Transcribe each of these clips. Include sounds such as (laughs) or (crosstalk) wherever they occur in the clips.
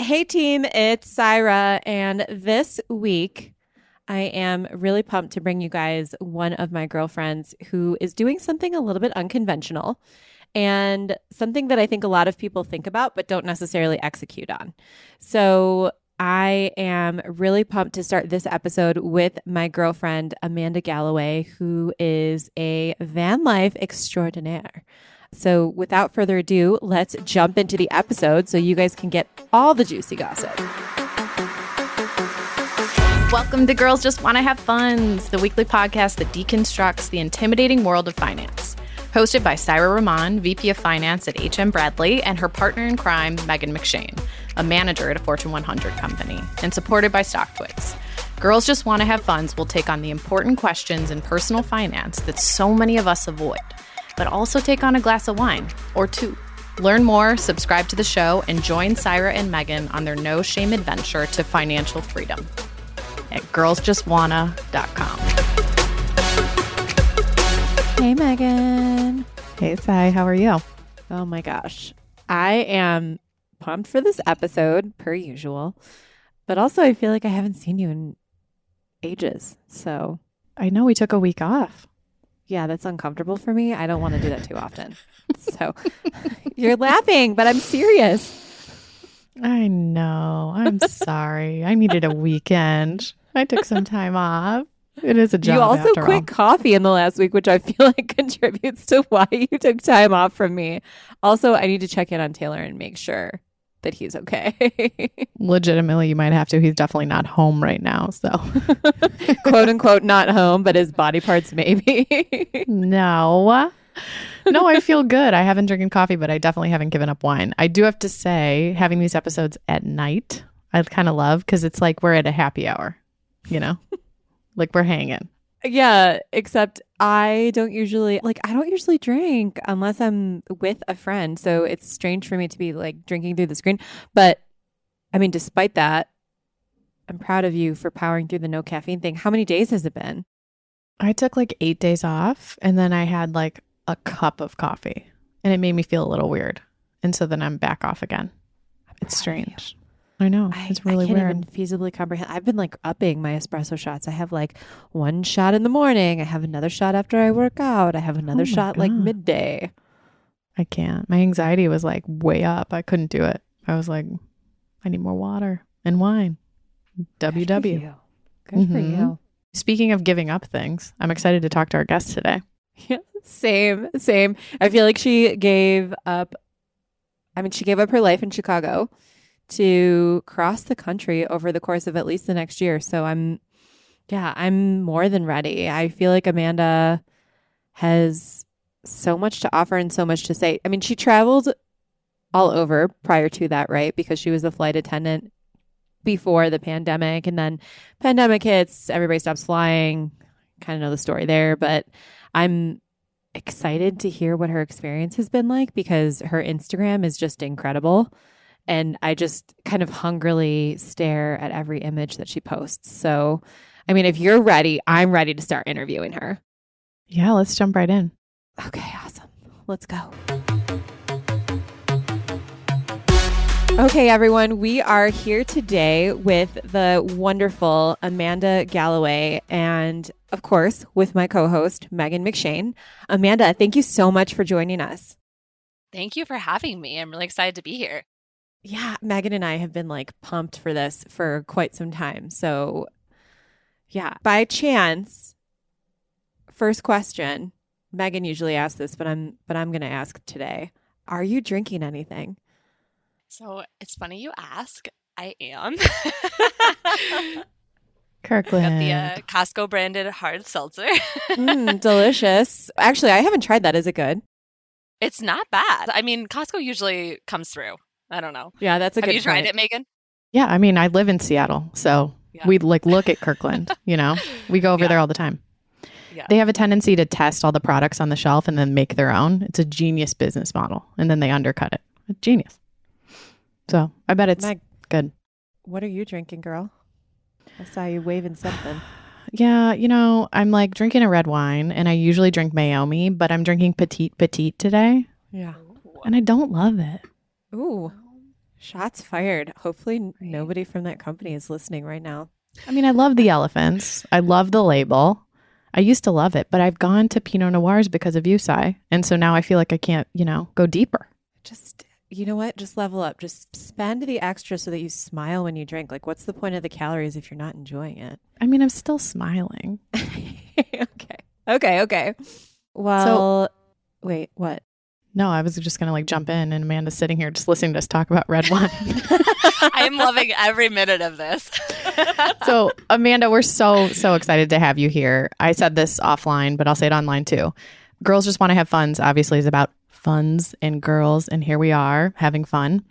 Hey, team, it's Syra. And this week, I am really pumped to bring you guys one of my girlfriends who is doing something a little bit unconventional and something that I think a lot of people think about but don't necessarily execute on. So, I am really pumped to start this episode with my girlfriend, Amanda Galloway, who is a van life extraordinaire. So, without further ado, let's jump into the episode so you guys can get all the juicy gossip. Welcome to Girls Just Want to Have Funds, the weekly podcast that deconstructs the intimidating world of finance. Hosted by Syra Rahman, VP of Finance at HM Bradley, and her partner in crime, Megan McShane, a manager at a Fortune 100 company, and supported by StockTwits. Girls Just Want to Have Funds will take on the important questions in personal finance that so many of us avoid but also take on a glass of wine or two. Learn more, subscribe to the show, and join Syra and Megan on their no shame adventure to financial freedom at girlsjustwanna.com. Hey, Megan. Hey, Sai, how are you? Oh my gosh. I am pumped for this episode, per usual, but also I feel like I haven't seen you in ages. So I know we took a week off yeah, that's uncomfortable for me. I don't want to do that too often. so (laughs) you're laughing, but I'm serious. I know. I'm sorry. I needed a weekend. I took some time off. It is a job. You also quit all. coffee in the last week, which I feel like (laughs) contributes to why you took time off from me. Also, I need to check in on Taylor and make sure that he's okay. (laughs) Legitimately, you might have to. He's definitely not home right now. So, (laughs) quote unquote, not home, but his body parts maybe. (laughs) no. No, I feel good. I haven't drinking coffee, but I definitely haven't given up wine. I do have to say, having these episodes at night, I kind of love because it's like we're at a happy hour, you know? like we're hanging. Yeah, except I don't usually like I don't usually drink unless I'm with a friend. So it's strange for me to be like drinking through the screen. But I mean, despite that, I'm proud of you for powering through the no caffeine thing. How many days has it been? I took like 8 days off and then I had like a cup of coffee and it made me feel a little weird. And so then I'm back off again. It's strange. I know. It's really I can't weird. even feasibly comprehend. I've been like upping my espresso shots. I have like one shot in the morning. I have another shot after I work out. I have another oh shot God. like midday. I can't. My anxiety was like way up. I couldn't do it. I was like, I need more water and wine. WW. Good for you. Good mm-hmm. for you. Speaking of giving up things, I'm excited to talk to our guest today. Yeah, (laughs) same, same. I feel like she gave up. I mean, she gave up her life in Chicago to cross the country over the course of at least the next year. So I'm, yeah, I'm more than ready. I feel like Amanda has so much to offer and so much to say. I mean, she traveled all over prior to that, right? Because she was a flight attendant before the pandemic and then pandemic hits, everybody stops flying. Kind of know the story there, but I'm excited to hear what her experience has been like because her Instagram is just incredible and I just kind of hungrily stare at every image that she posts. So, I mean, if you're ready, I'm ready to start interviewing her. Yeah, let's jump right in. Okay, awesome. Let's go. Okay, everyone, we are here today with the wonderful Amanda Galloway and, of course, with my co host, Megan McShane. Amanda, thank you so much for joining us. Thank you for having me. I'm really excited to be here yeah, Megan and I have been like pumped for this for quite some time. So, yeah, by chance, first question. Megan usually asks this, but I'm but I'm going to ask today. Are you drinking anything? So, it's funny you ask. I am. (laughs) Kirkland. the uh, Costco branded hard seltzer. mm, (laughs) delicious. Actually, I haven't tried that. Is it good? It's not bad. I mean, Costco usually comes through. I don't know. Yeah, that's a Have good you tried it, Megan? Yeah, I mean, I live in Seattle, so yeah. we like look at Kirkland, (laughs) you know. We go over yeah. there all the time. Yeah. They have a tendency to test all the products on the shelf and then make their own. It's a genius business model, and then they undercut it. Genius. So I bet it's Meg, good. What are you drinking, girl? I saw you waving something. (sighs) Yeah, you know, I'm like drinking a red wine, and I usually drink Meiomi, but I'm drinking Petite Petite today. Yeah, and I don't love it. Ooh. Shots fired. Hopefully, nobody from that company is listening right now. I mean, I love the elephants. I love the label. I used to love it, but I've gone to Pinot Noirs because of you, Sai. And so now I feel like I can't, you know, go deeper. Just, you know what? Just level up. Just spend the extra so that you smile when you drink. Like, what's the point of the calories if you're not enjoying it? I mean, I'm still smiling. (laughs) okay. Okay. Okay. Well, wait, what? No, I was just going to like jump in, and Amanda's sitting here just listening to us talk about red wine. (laughs) I am (laughs) loving every minute of this. (laughs) so, Amanda, we're so, so excited to have you here. I said this offline, but I'll say it online too. Girls Just Want to Have Funds obviously is about funds and girls, and here we are having fun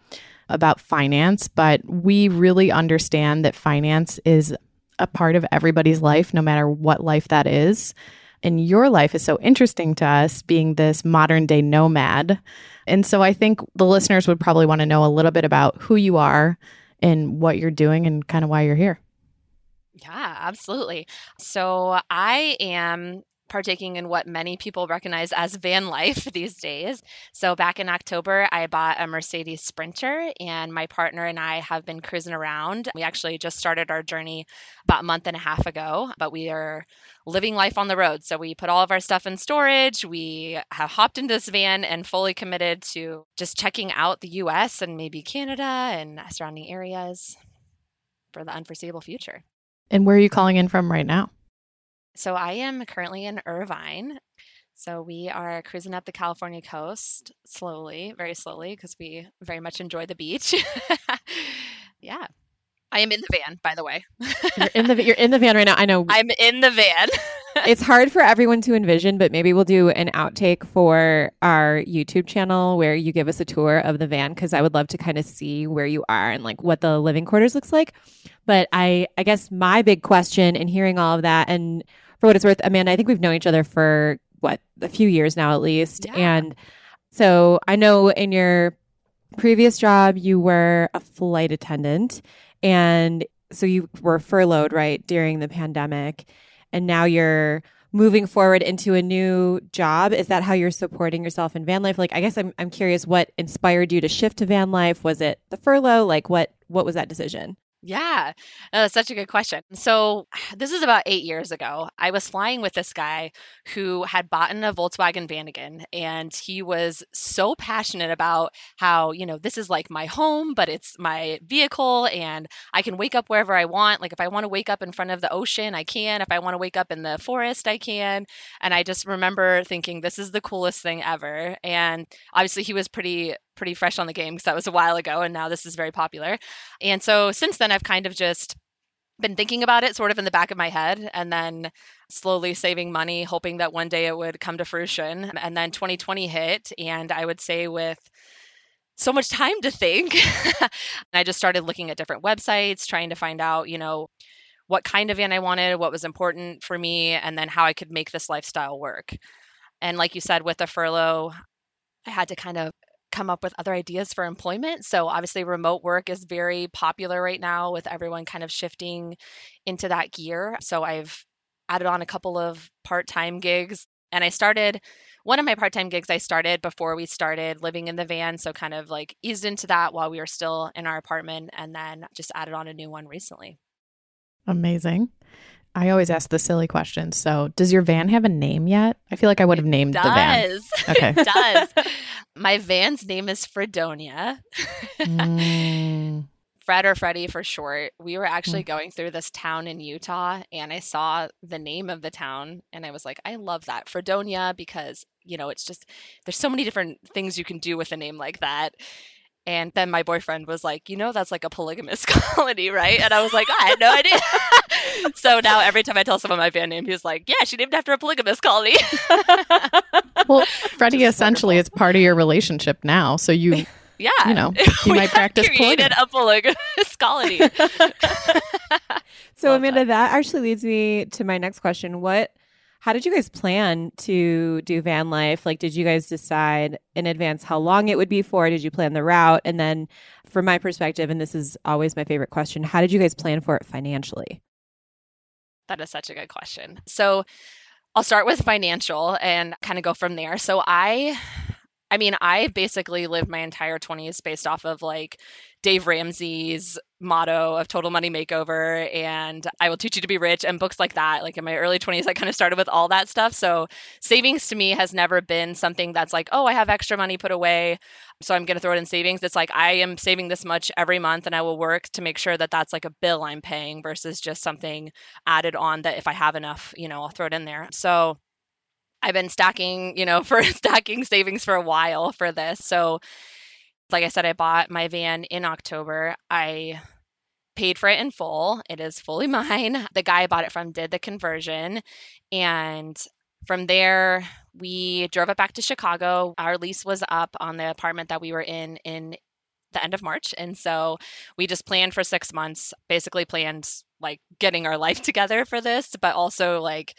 about finance, but we really understand that finance is a part of everybody's life, no matter what life that is. And your life is so interesting to us, being this modern day nomad. And so I think the listeners would probably want to know a little bit about who you are and what you're doing and kind of why you're here. Yeah, absolutely. So I am partaking in what many people recognize as van life (laughs) these days. So, back in October, I bought a Mercedes Sprinter, and my partner and I have been cruising around. We actually just started our journey about a month and a half ago, but we are living life on the road. So, we put all of our stuff in storage. We have hopped into this van and fully committed to just checking out the US and maybe Canada and surrounding areas for the unforeseeable future. And where are you calling in from right now? So I am currently in Irvine. So we are cruising up the California coast slowly, very slowly, because we very much enjoy the beach. (laughs) yeah. I am in the van, by the way. you're in the you're in the van right now. I know. (laughs) I'm in the van. (laughs) it's hard for everyone to envision, but maybe we'll do an outtake for our YouTube channel where you give us a tour of the van because I would love to kind of see where you are and like what the living quarters looks like. But I I guess my big question in hearing all of that and for what it's worth, Amanda, I think we've known each other for what a few years now at least. Yeah. And so I know in your previous job you were a flight attendant and so you were furloughed right during the pandemic and now you're moving forward into a new job. Is that how you're supporting yourself in van life? Like i guess i'm, I'm curious what inspired you to shift to van life. Was it the furlough? Like what what was that decision yeah, that's such a good question. So, (sighs) this is about eight years ago. I was flying with this guy who had bought in a Volkswagen Vanagon, and he was so passionate about how, you know, this is like my home, but it's my vehicle, and I can wake up wherever I want. Like, if I want to wake up in front of the ocean, I can. If I want to wake up in the forest, I can. And I just remember thinking, this is the coolest thing ever. And obviously, he was pretty pretty fresh on the game because that was a while ago and now this is very popular. And so since then, I've kind of just been thinking about it sort of in the back of my head and then slowly saving money, hoping that one day it would come to fruition. And then 2020 hit, and I would say with so much time to think, (laughs) I just started looking at different websites, trying to find out, you know, what kind of van I wanted, what was important for me, and then how I could make this lifestyle work. And like you said, with the furlough, I had to kind of come up with other ideas for employment. So, obviously, remote work is very popular right now with everyone kind of shifting into that gear. So, I've added on a couple of part time gigs. And I started one of my part time gigs, I started before we started living in the van. So, kind of like eased into that while we were still in our apartment and then just added on a new one recently. Amazing. I always ask the silly questions. So, does your van have a name yet? I feel like I would have named the van. (laughs) Okay. it does. My van's name is Fredonia. mm. (laughs) Fred or Freddie for short. We were actually mm. going through this town in Utah and I saw the name of the town and I was like, I love that. Fredonia because, you know, it's just there's so many different things you can do with a name like that. And then my boyfriend was like, you know, that's like a polygamous (laughs) colony, right? And I was like, I had no idea. (laughs) so now every time I tell someone my van name, he's like, yeah, she named after a polygamous colony. (laughs) well, Freddie essentially wonderful. is part of your relationship now. So you, yeah, you know, you might practice created polygamy. a polygamous colony. so Love Amanda, that. that actually leads me to my next question. What how did you guys plan to do van life? Like, did you guys decide in advance how long it would be for? Did you plan the route? And then, from my perspective, and this is always my favorite question, how did you guys plan for it financially? That is such a good question. So, I'll start with financial and kind of go from there. So, I I mean, I basically lived my entire 20s based off of like Dave Ramsey's motto of total money makeover and I will teach you to be rich and books like that. Like in my early 20s, I kind of started with all that stuff. So savings to me has never been something that's like, oh, I have extra money put away. So I'm going to throw it in savings. It's like I am saving this much every month and I will work to make sure that that's like a bill I'm paying versus just something added on that if I have enough, you know, I'll throw it in there. So I've been stacking, you know, (laughs) for stacking savings for a while for this. So like I said, I bought my van in October. I paid for it in full. It is fully (laughs) mine. The guy I bought it from did the conversion. And from there, we drove it back to Chicago. Our lease was up on the apartment that we were in in the end of March. And so we just planned for six months, basically planned like getting our (laughs) life together for this, but also like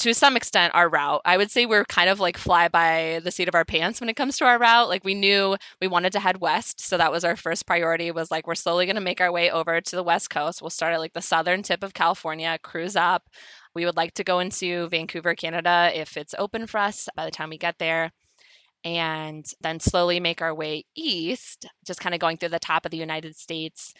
to some extent our route. I would say we're kind of like fly by the seat of our pants when it comes to our route. Like we knew we wanted to head west, so that was our first priority was like we're slowly going to make our way over to the west coast. We'll start at like the southern tip of California, cruise up. We would like to go into Vancouver, Canada if it's open for us by the time we get there. And then slowly make our way east, just kind of going through the top of the United States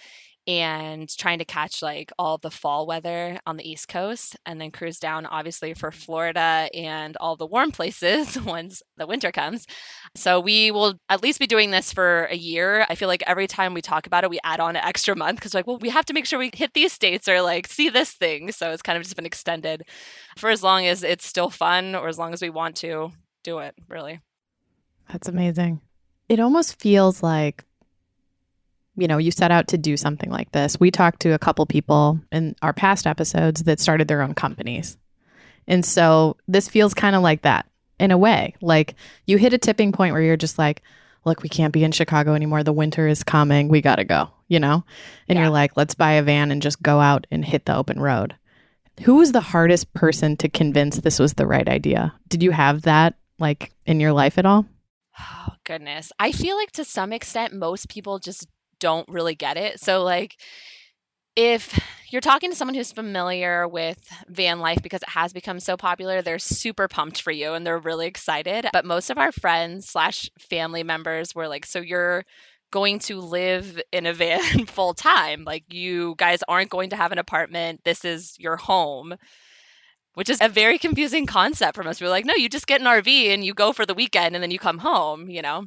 and trying to catch like all the fall weather on the East Coast and then cruise down, obviously, for mm-hmm. Florida and all the warm places (laughs) once the winter comes. So we will at least be doing this for a year. I feel like every time we talk about it, we add on an extra month because, like, well, we have to make sure we hit these states or like see this thing. So it's kind of just been extended for as long as it's still fun or as long as we want to do it, really. That's amazing. It almost feels like you know, you set out to do something like this. We talked to a couple people in our past episodes that started their own companies. And so this feels kind of like that in a way. Like you hit a tipping point where you're just like, look, we can't be in Chicago anymore. The winter is coming. We got to go, you know? And yeah. you're like, let's buy a van and just go out and hit the open road. Who was the hardest person to convince this was the right idea? Did you have that like in your life at all? Oh, goodness. I feel like to some extent, most people just don't really get it. So, like, if you're talking to someone who's familiar with van life because it has become so popular, they're super pumped for you and they're really excited. But most of our friends slash family members were like, so you're going to live in a van (laughs) full time. Like you guys aren't going to have an apartment. This is your home. Which is a very confusing concept for most people. Like, no, you just get an RV and you go for the weekend and then you come home, you know?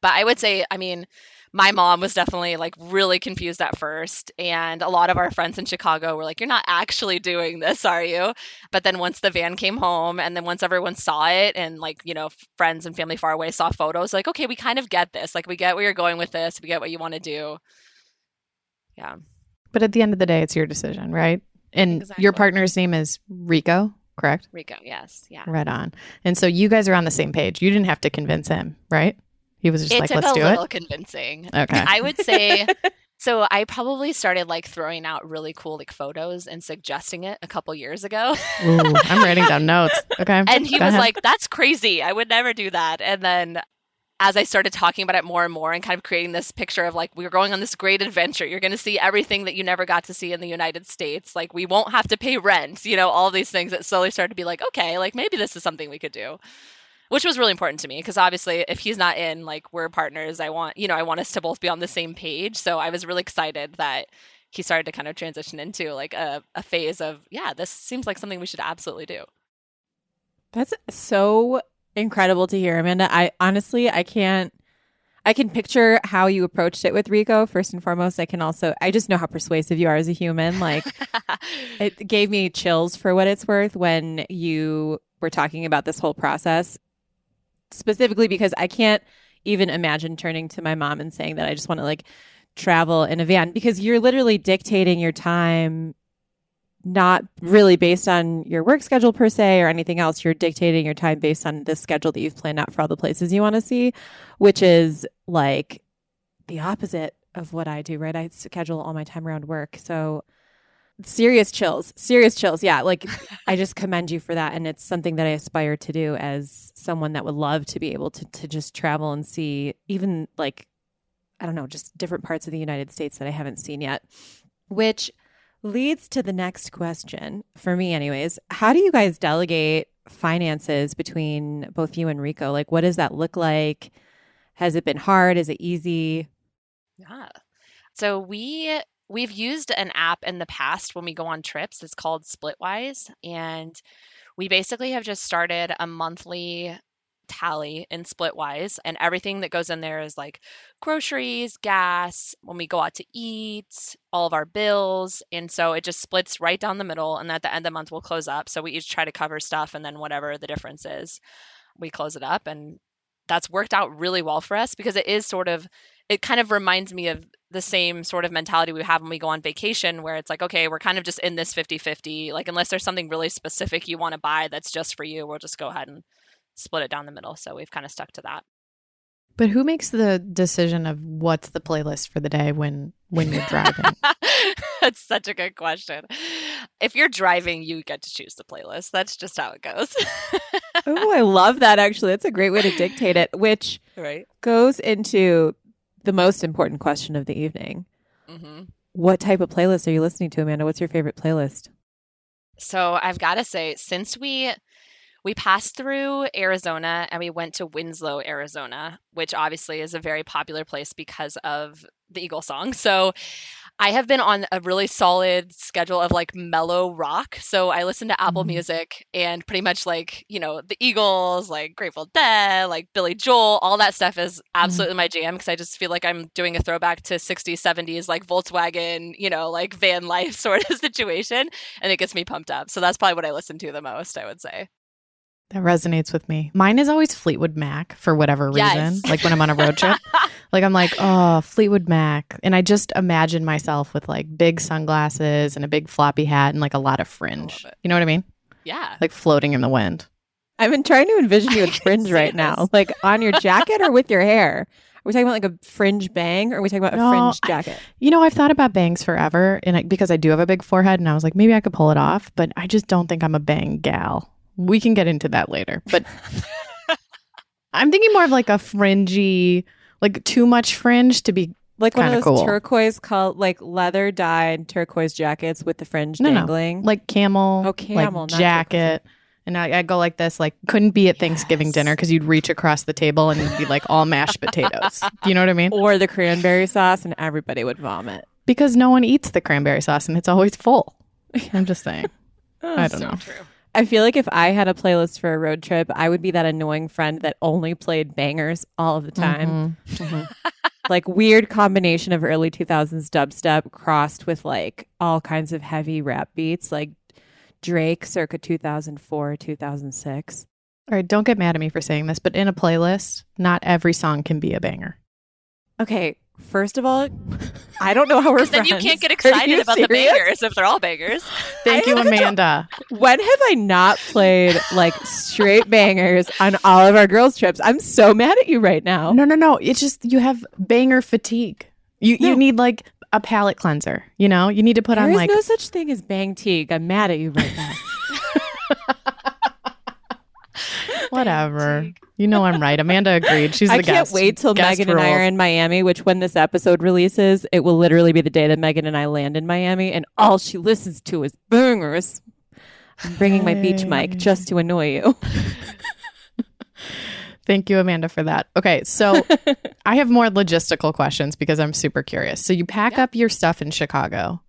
But I would say, I mean, my mom was definitely like really confused at first. And a lot of our friends in Chicago were like, You're not actually doing this, are you? But then once the van came home and then once everyone saw it and like, you know, friends and family far away saw photos, like, okay, we kind of get this. Like, we get where you're going with this. We get what you want to do. Yeah. But at the end of the day, it's your decision, right? And exactly. your partner's name is Rico, correct? Rico, yes. Yeah. Right on. And so you guys are on the same page. You didn't have to convince him, right? He was just it like, let's do it. a little convincing. Okay. I would say (laughs) so I probably started like throwing out really cool like photos and suggesting it a couple years ago. Ooh, I'm (laughs) writing down notes. Okay. And he Go was ahead. like, that's crazy. I would never do that. And then as I started talking about it more and more and kind of creating this picture of like, we're going on this great adventure. You're going to see everything that you never got to see in the United States. Like, we won't have to pay rent, you know, all these things that slowly started to be like, okay, like maybe this is something we could do which was really important to me because obviously if he's not in like we're partners i want you know i want us to both be on the same page so i was really excited that he started to kind of transition into like a, a phase of yeah this seems like something we should absolutely do that's so incredible to hear amanda i honestly i can't I can picture how you approached it with Rico. First and foremost, I can also, I just know how persuasive you are as a human. Like, (laughs) it gave me chills for what it's worth when you were talking about this whole process specifically because I can't even imagine turning to my mom and saying that I just want to like travel in a van because you're literally dictating your time not really based on your work schedule per se or anything else. You're dictating your time based on the schedule that you've planned out for all the places you want to see, which is like the opposite of what I do, right? I schedule all my time around work. So serious chills serious chills. Yeah like i just commend you for that. And it's something that i aspire to do as someone that would love to be able to to just travel and see even like i don't know just different parts of the united states that i haven't seen yet which leads to the next question for me anyways. How do you guys delegate finances between both you and rico? Like what does that look like? Has it been hard? Is it easy? Yeah. So we we've used an app in the past when we go on trips. It's called Splitwise and we basically have just started a monthly tally in Splitwise and everything that goes in there is like groceries, gas, when we go out to eat, all of our bills. And so it just splits right down the middle and at the end of the month we'll close up. So we each try to cover stuff and then whatever the difference is, we close it up and that's worked out really well for us because it is sort of it kind of reminds me of the same sort of mentality we have when we go on vacation where it's like okay we're kind of just in this 50-50 like unless there's something really specific you want to buy that's just for you we'll just go ahead and split it down the middle. So we've kind of stuck to that. But who makes the decision of what's the playlist for the day when when you're driving? (laughs) That's such a good question. If you're driving you get to choose the playlist. That's just how it goes. Oh i love that actually. That's a great way to dictate it which (laughs) right. goes into the most important question of the evening. Mm-hmm. What type of playlist are you listening to, Amanda? What's your favorite playlist? So I've got to say, since we we passed through Arizona and we went to Winslow, Arizona, which obviously is a very popular place because of the Eagle song. (laughs) So I have been on a really solid schedule of like mellow rock. So I listen to Apple mm-hmm. Music and pretty much like, you know, the Eagles, like Grateful Dead, like Billy Joel, all that stuff is mm-hmm. absolutely mm-hmm. my jam because I just feel like I'm doing a throwback to 60s, 70s, like Volkswagen, you know, like van (laughs) life sort of situation. And it gets me pumped up. So that's probably what I listen to the most, I would say. That resonates with me. Mine is always Fleetwood Mac for whatever reason. Yes. Like when I'm on a road trip. (laughs) like I'm like, oh, Fleetwood Mac. And I just imagine myself with like big sunglasses and a big floppy hat and like a lot of fringe. You know what I mean? Yeah. Like floating in the wind. I've been trying to envision you with fringe (laughs) right now. Like on your jacket or with your hair? Are we talking about like a fringe bang or are we talking about no, a fringe jacket? I, you know, I've thought about bangs forever and I, because I do have a big forehead and I was like, maybe I could pull it off, but I just don't think I'm a bang gal. We can get into that later. But (laughs) I'm thinking more of like a fringy, like too much fringe to be like one of those cool. turquoise called like leather dyed turquoise jackets with the fringe no, dangling. No. Like camel. Oh, camel like jacket. And I, I go like this, like couldn't be at yes. Thanksgiving dinner because you'd reach across the table and it'd be like all mashed (laughs) potatoes. Do you know what I mean? Or the cranberry sauce, and everybody would vomit because no one eats the cranberry sauce and it's always full. (laughs) I'm just saying. oh, I don't so know. True. I feel like if I had a playlist for a road trip, I would be that annoying friend that only played bangers all of the time. Mm-hmm. Mm-hmm. (laughs) like weird combination of early 2000s dubstep crossed with like all kinds of heavy rap beats like Drake circa 2004, 2006. All right, don't get mad at me for saying this, but in a playlist, not every song can be a banger. Okay, First of all, I don't know how we're (laughs) then friends. you can't get excited about serious? the bangers if they're all bangers. (laughs) Thank you, Amanda. when have I not played like straight bangers on all of our girls' trips? I'm so mad at you right now. No, no, no. It's just you have banger fatigue. You no. you need like a palate cleanser. You know, you need to put there on like no such thing as bang teague. I'm mad at you right now. (laughs) Whatever. You know I'm right. Amanda agreed. She's (laughs) the I guest. can't wait till guest Megan rules. and I are in Miami, which when this episode releases, it will literally be the day that Megan and I land in Miami, and all she listens to is bangers. I'm bringing my beach mic just to annoy you. (laughs) Thank you, Amanda, for that. Okay, so (laughs) I have more logistical questions because I'm super curious. So you pack yeah. up your stuff in Chicago.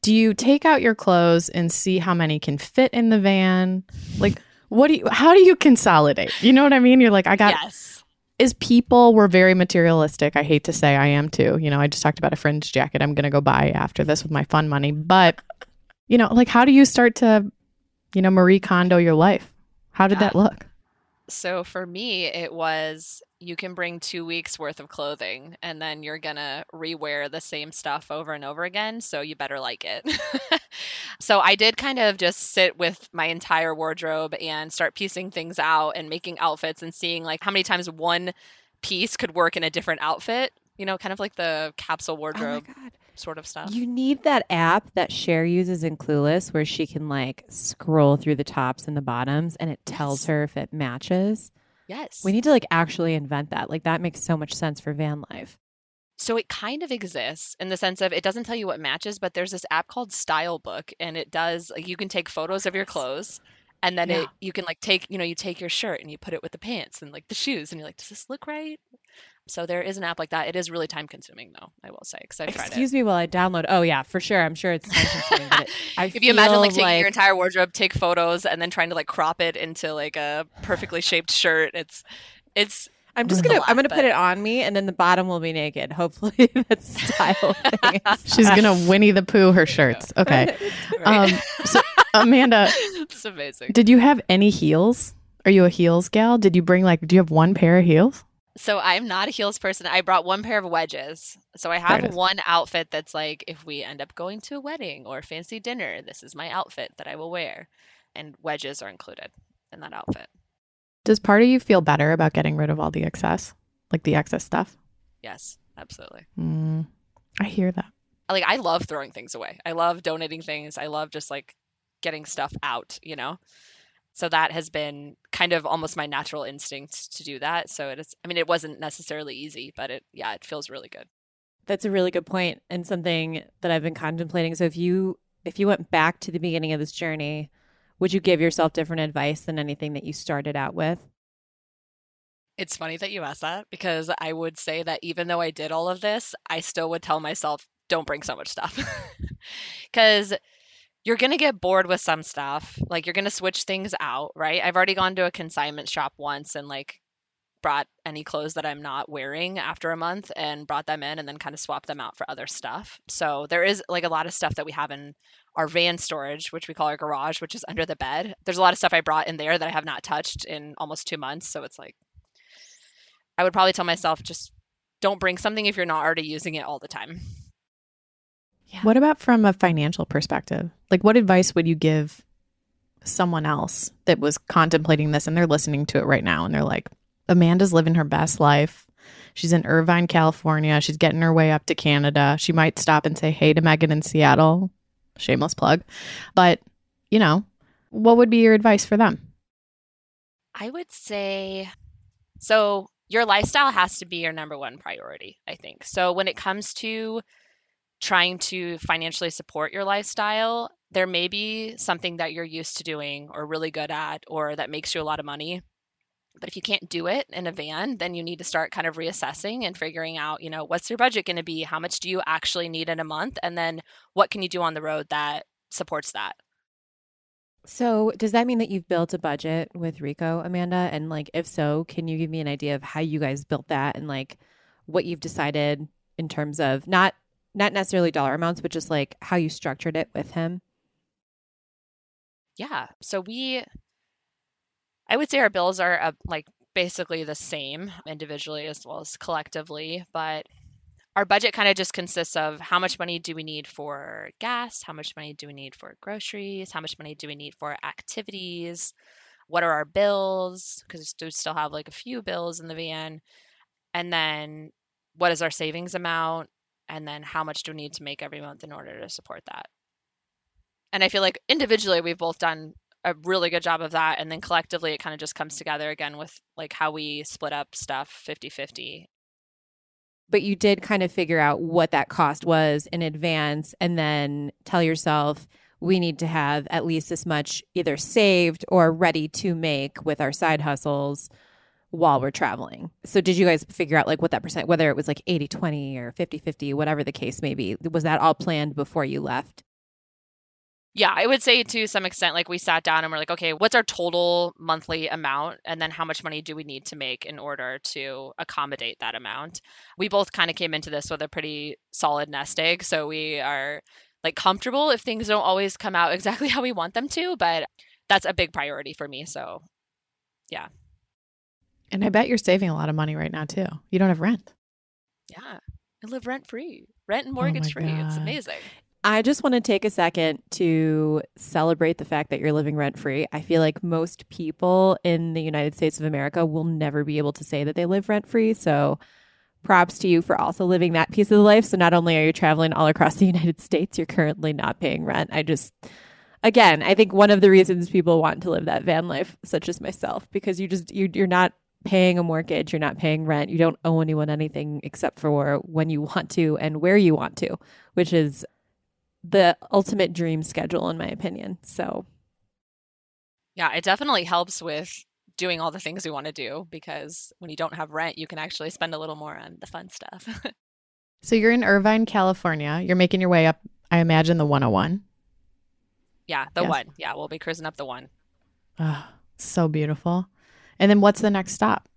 Do you take out your clothes and see how many can fit in the van? Like, what do you how do you consolidate? You know what i mean? You're like i got yes. is people were very materialistic. I hate to say i am too. You know i just talked about a fringe jacket i'm going to go buy after this with my fun money. But you know like how do you start to you know marie kondo your life? How did that look? So for me it was you can bring two weeks worth of clothing and then you're gonna rewear the same stuff over and over again so you better like it. (laughs) So i did kind of just sit with my entire wardrobe and start piecing things out and making outfits and seeing like how many times one piece could work in a different outfit you know kind of like the capsule oh wardrobe oh sort of stuff. You need that app that Cher uses in clueless where she can like scroll through the tops and the bottoms and it tells yes. her if it matches Yes. We need to like actually invent that. Like that makes so much sense for van life. So it kind of exists in the sense of it doesn't tell you what matches, but there's this app called Stylebook and it does like you can take photos of your clothes and then yeah. it you can like take, you know, you take your shirt and you put it with the pants and like the shoes and you're like, does this look right? So there is an app like that. It is really time consuming though, I will say, because I tried Excuse me while I download. Oh yeah, for sure. I'm sure it's time consuming. but it, (laughs) I if you imagine like feel taking your entire wardrobe, take photos, and then trying to like crop it into like a perfectly shaped shirt, it's it's I'm just gonna lot, I'm gonna but- put it on me, and then the bottom will be naked. Hopefully, (laughs) that's style thing. (laughs) She's gonna Winnie the Pooh her shirts. Okay. Um, so Amanda, it's amazing. did you have any heels? Are you a heels gal? Did you bring like? Do you have one pair of heels? So I'm not a heels person. I brought one pair of wedges. So I have one outfit that's like if we end up going to a wedding or a fancy dinner, this is my outfit that I will wear. And wedges are included in that outfit. Does part of you feel better about getting rid of all the excess, like the excess stuff? Yes, absolutely. Mm, I hear that. Like I love throwing things away. I love donating things. I love just like getting stuff out, you know? So that has been kind of almost my natural instinct to do that. So it is I mean it wasn't necessarily easy, but it yeah, it feels really good. That's a really good point and something that I've been contemplating. So if you if you went back to the beginning of this journey, would you give yourself different advice than anything that you started out with? It's funny that you asked that because I would say that even though I did all of this, I still would tell myself, don't bring so much stuff. (laughs) Because you're going to get bored with some stuff. Like you're going to switch things out, right? I've already gone to a consignment shop once and like brought any clothes that I'm not wearing after a month and brought them in and then kind of swapped them out for other stuff. So there is like a lot of stuff that we have in our van storage, which we call our garage, which is under the bed. There's a lot of stuff I brought in there that I have not touched in almost two months. So it's like, I would probably tell myself just don't bring something if you're not already using it all the time. What about from a financial perspective? Like, what advice would you give someone else that was contemplating this and they're listening to it right now and they're like, Amanda's living her best life. She's in Irvine, California. She's getting her way up to Canada. She might stop and say hey to Megan in Seattle. Shameless plug. But, you know, what would be your advice for them? I would say so your lifestyle has to be your number one priority, I think. So when it comes to trying to financially support your lifestyle, there may be something that you're used to doing or really good at or that makes you a lot of money. But if you can't do it in a van, then you need to start kind of reassessing and figuring out, you know, what's your budget going to be? How much do you actually need in a month? And then what can you do on the road that supports that? So, does that mean that you've built a budget with Rico, Amanda? And like, if so, can you give me an idea of how you guys built that and like what you've decided in terms of not not necessarily dollar amounts, but just like how you structured it with him? Yeah. So we, I would say our bills are uh, like basically the same individually as well as collectively, but our budget kind of just consists of how much money do we need for gas, how much money do we need for groceries, how much money do we need for activities, what are our bills, because we still have like a few bills in the van, and then what is our savings amount, and then how much do we need to make every month in order to support that. And I feel like individually we've both done a really good job of that and then collectively it kind of just comes together again with like how we split up stuff 50-50 But you did kind of figure out what that cost was in advance and then tell yourself, we need to have at least this much either saved or ready to make with our side hustles while we're traveling. So did you guys figure out like what that percent whether it was like 80-20 or 50-50 whatever the case may be was that all planned before you left? yeah i would say to some extent like we sat down and we're like okay what's our total monthly amount and then how much money do we need to make in order to accommodate that amount we both kind of came into this with a pretty solid nest egg so we are like comfortable if things don't always come out (laughs) exactly how we want them to but that's a big priority for me so And I bet you're saving a lot of money right now, too. You don't have rent. yeah i live rent free rent and Oh my mortgage free it's amazing I just want to take a second to celebrate the fact that you're living rent free. I feel like most people in the United States of America will never be able to say that they live rent free. So, props to you for also living that piece of the life. So, not only are you traveling all across the (laughs) United States, you're currently not paying rent. I just, again, I think one of the reasons people want to live that van life, such as myself, because you just, you, you're not paying a mortgage, you're not paying rent, you don't owe anyone anything except for when you want to and where you want to, which is the ultimate dream schedule in my opinion. So Yeah, it definitely helps with doing all the things we want to do because when you don't have rent, you can actually spend a little more on the fun stuff. (laughs) so you're in Irvine, California. You're making your way up, I imagine, the 101. Yeah, the yes. one. Yeah, we'll be cruising up the one. Oh, so beautiful. And then what's the next stop?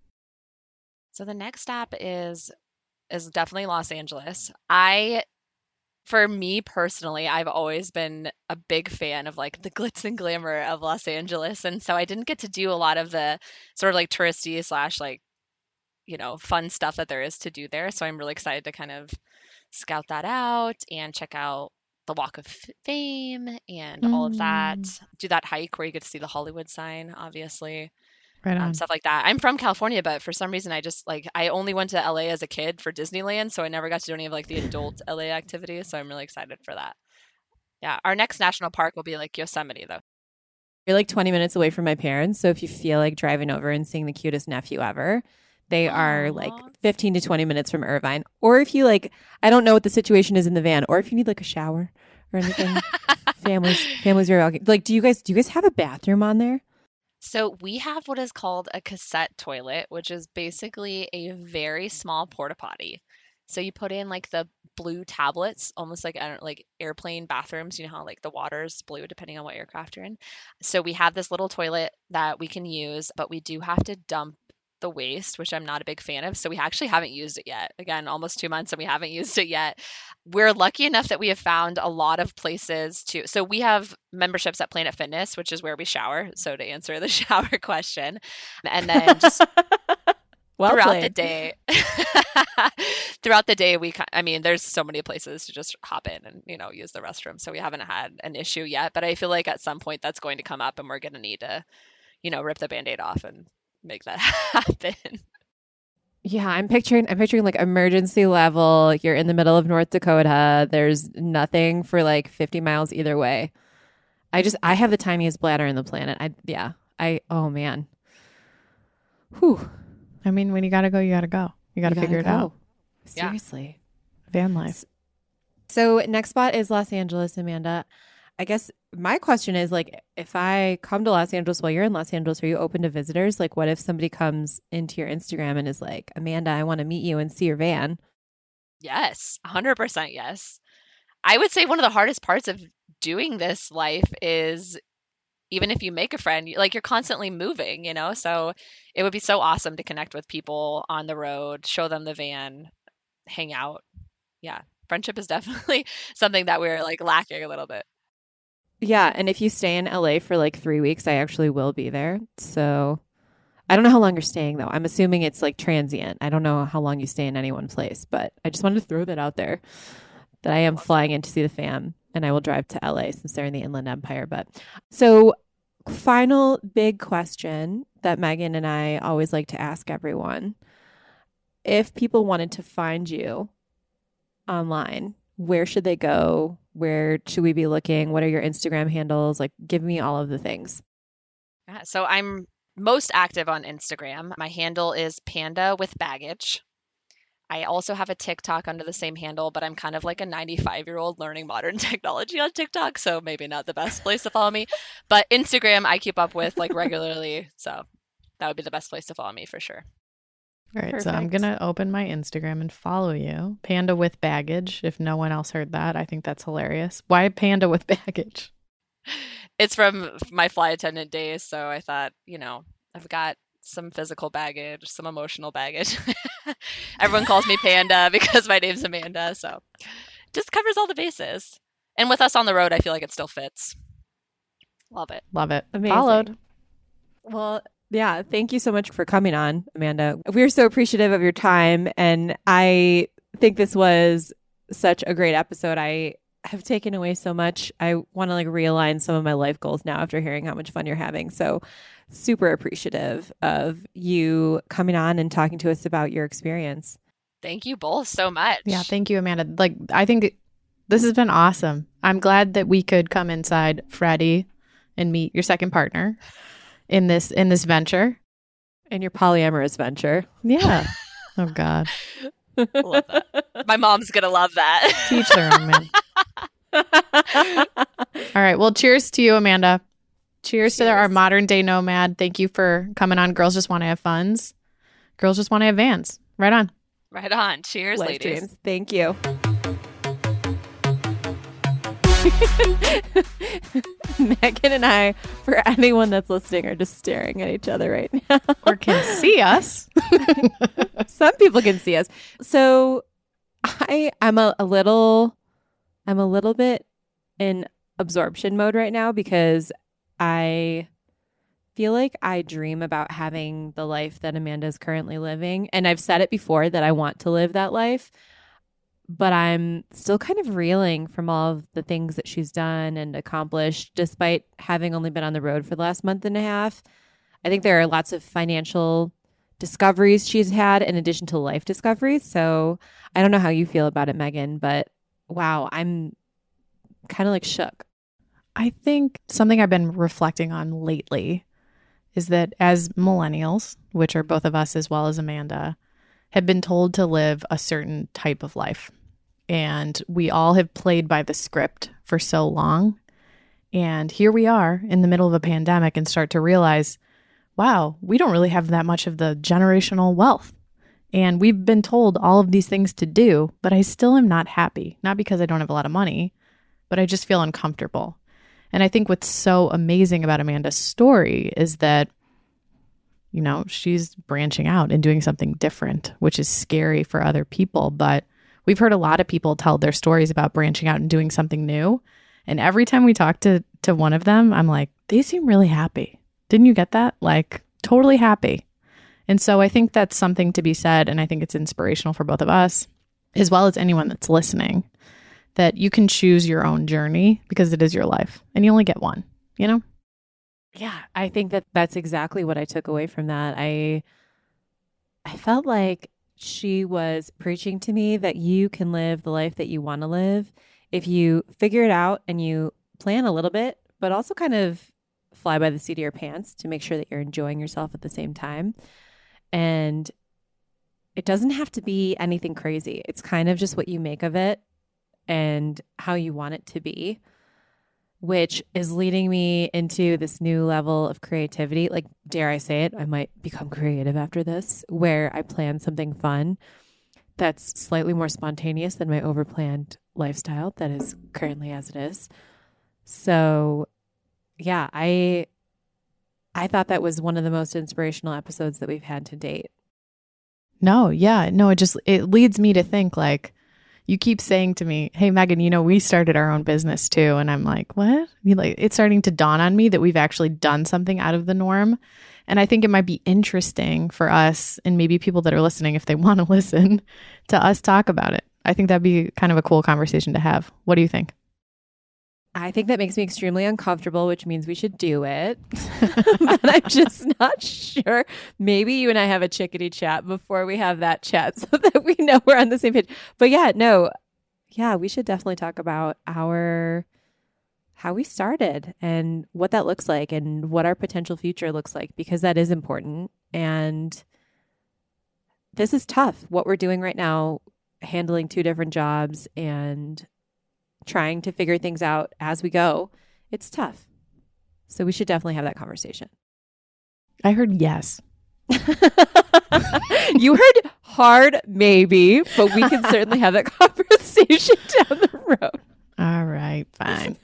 So the next stop is is definitely Los Angeles. I for me personally, I've always been a big fan of like the glitz and glamour of Los Angeles. And so I didn't get to do a lot of the sort of like touristy slash like, you know, fun stuff that there is to do there. So I'm really excited to kind of scout that out and check out the Walk of Fame and mm. all of that. Mm. Do that hike where you get to see the Hollywood sign, obviously right um, stuff like that. I'm from California, but for some reason, I just like I only went to LA as a kid for Disneyland, so I never got to do any of like the adult LA activities. So I'm really excited for that. Yeah, our next national park will be like Yosemite, though. You're like 20 minutes away from my parents, so if you feel like driving over and seeing the cutest nephew ever, they Aww. are like 15 to 20 minutes from Irvine. Or if you like, I don't know what the situation is in the van, or if you need like a shower or anything, (laughs) families families are like. Do you guys do you guys have a bathroom on there? So we have what is called a cassette toilet, which is mm. basically a very small porta potty. So you put in like the blue tablets, almost like like airplane bathrooms. You know how like the water's blue depending on what aircraft you're in. So we have this little toilet that we can use, but we do have to dump the waste, which I'm not a big fan of. So we actually haven't used it yet. Again, almost two months and we haven't (laughs) used it yet. We're lucky enough that we have found a lot of places to. So we have memberships at Planet Fitness, which is where we shower. So to answer the (laughs) shower question, and then just. (laughs) well throughout played. the day throughout the day we i mean there's so many places to just hop in and you know use the restroom so we haven't had an issue yet but i feel like at some point that's going to come up and we're going to need to you know rip the band-aid off and make that (laughs) happen. Yeah, I'm picturing I'm picturing like emergency level. You're in the middle of North Dakota. There's nothing for like 50 miles either way. I just I have the tiniest bladder in the planet. I yeah. I oh man. Whew. I mean, when you gotta go, you gotta go. You gotta, you figure gotta it go. out. Seriously. Yeah. Van life. So next spot is Los Angeles, Amanda. I guess my question is like if I come to Los Angeles while you're in Los Angeles, are you open to visitors? Like what if somebody comes into your Instagram and is like, Amanda, I want to meet you and see your van? Yes, 100% yes. I would say one of the hardest parts of doing this life is even if you make a friend, like you're constantly moving, you know? So it would be so awesome to connect with people on the road, show them the van, hang out. Yeah. Friendship is (laughs) definitely something that we're like lacking a little bit. Yeah, and if you stay in LA for like three weeks, I actually will be there. So I don't know how long you're staying though. I'm assuming it's like transient. I don't know how long you stay in any one place, but I just wanted to throw that out there that I am flying in to see the fam and I will drive to LA since they're in the Inland Empire. But so final big question that Megan and I always like to ask everyone. If people wanted to find you online, where should they go? Where should we be looking? What are your Instagram handles? Like, give me all of the things. Yeah, so I'm most active on Instagram. My handle is panda with baggage. I also have a TikTok under the same handle, but I'm kind of like a 95 year old learning modern (laughs) technology on TikTok, so maybe not the best place to follow me. But Instagram, I keep up with like regularly, so that would be the best place to follow me for sure. All right, Perfect. so I'm gonna open my Instagram and follow you, Panda with baggage. If no one else heard that, I think that's hilarious. Why Panda with (laughs) baggage? It's from my flight attendant days, so I thought, you know, I've got some physical baggage, some emotional baggage. (laughs) Everyone calls me Panda (laughs) because my name's Amanda, so just covers all the bases. And with us on the road, I feel like it still fits. Love it. Love it. Amazing. Followed. Well, yeah, thank you so much for coming on, Amanda. We're so appreciative of your time. And I think this was such a great episode. I have taken away so much. I want to like realign some of my life goals now after hearing how much fun you're having. So, super appreciative of you coming on and talking to us about your experience. Thank you both so much. Yeah, thank you, Amanda. Like, I think this has been awesome. I'm glad that we could come inside Freddie and meet your second partner in this in this venture in your polyamorous venture yeah (laughs) oh god love that. my mom's gonna love that teach their own man (laughs) all right well cheers to you amanda Cheers, to our modern day nomad. Thank you for coming on. Girls just want to have funs. Girls just want to have vans. Right on. Right on. Cheers, Life ladies. dreams. Thank you. (laughs) Megan and I, for anyone that's listening, are just staring at each other right now. Or can see us. (laughs) Some people can see us. So I I'm a, a little I'm a little bit in absorption mode right now because I feel like I dream about having the life that Amanda's currently living. And I've said it before that I want to live that life, but I'm still kind of reeling from all of the things that she's done and accomplished despite having only been on the road for the last month and a half. I think there are lots of financial discoveries she's had in addition to life discoveries. So I don't know how you feel about it, Megan, but wow, I'm kind of like shook. I think something I've been reflecting on lately is that as millennials, which are both of us as well as Amanda, have been told to live a certain type of life. And we all have played by the script for so long. And here we are in the middle of a pandemic and start to realize, wow, we don't really have that much of the generational wealth. And we've been told all of these things to do, but I still am not happy. Not because I don't have a lot of money, but I just feel uncomfortable. And I think what's so amazing about Amanda's story is that, you know, she's branching out and doing something different, which is scary for other people. But we've heard a lot of people tell their stories about branching out and doing something new. And every time we talk to, to one of them, I'm like, they seem really happy. Didn't you get that? Like, totally happy. And so I think that's something to be said. And I think it's inspirational for both of us, as well as anyone that's listening that you can choose your own journey because it is your life and you only get one, you know? Yeah, I think that that's exactly what I took away from that. I I felt like she was preaching to me that you can live the life that you want to live if you figure it out and you plan a little bit, but also kind of fly by the seat of your pants to make sure that you're enjoying yourself at the same time. And it doesn't have to be anything crazy. It's kind of just what you make of it and how you want it to be, which is leading me into this new level of creativity. Like, dare I say it, I might become creative after this, where I plan something fun that's slightly more spontaneous than my overplanned lifestyle that is currently as it is. So, yeah, I I thought that was one of the most inspirational episodes that we've had to date. No, yeah, no, it just it leads me to think like you keep saying to me, "Hey Megan, you know, we started our own business too." And I'm like, "What?" You like it's starting to dawn on me that we've actually done something out of the norm. And I think it might be interesting for us and maybe people that are listening if they (laughs) want to listen to us talk about it. I think that'd be kind of a cool conversation to have. What do you think? I think that makes me extremely uncomfortable, which means we should do it. (laughs) but I'm just (laughs) not sure. Maybe you and I have a chickadee chat before we have that chat (laughs) so that we know we're on the same page. But yeah, no, yeah, we should definitely talk about our how we started and what that looks like and what our potential future looks like because that is important. And this is tough. What we're doing right now, handling two different jobs and trying to figure things out as we go, it's tough. So we should definitely have that conversation. I heard yes. (laughs) you heard hard maybe, but we can certainly have that (laughs) conversation (laughs) down the road. All right, fine.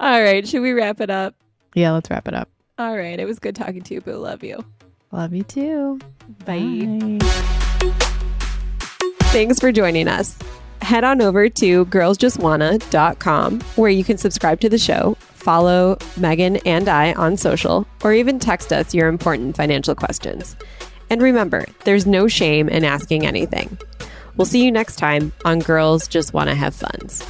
All right, should we wrap it up? Yeah, let's wrap it up. All right, it was good talking to you, Boo. Love you. Love you too. Bye. Thanks for joining us. Head on over to girlsjustwanna.com where you can subscribe to the show, follow Megan and I on social, or even text us your important financial questions. And remember, there's no shame in asking anything. We'll see you next time on Girls Just Want to Have Funds.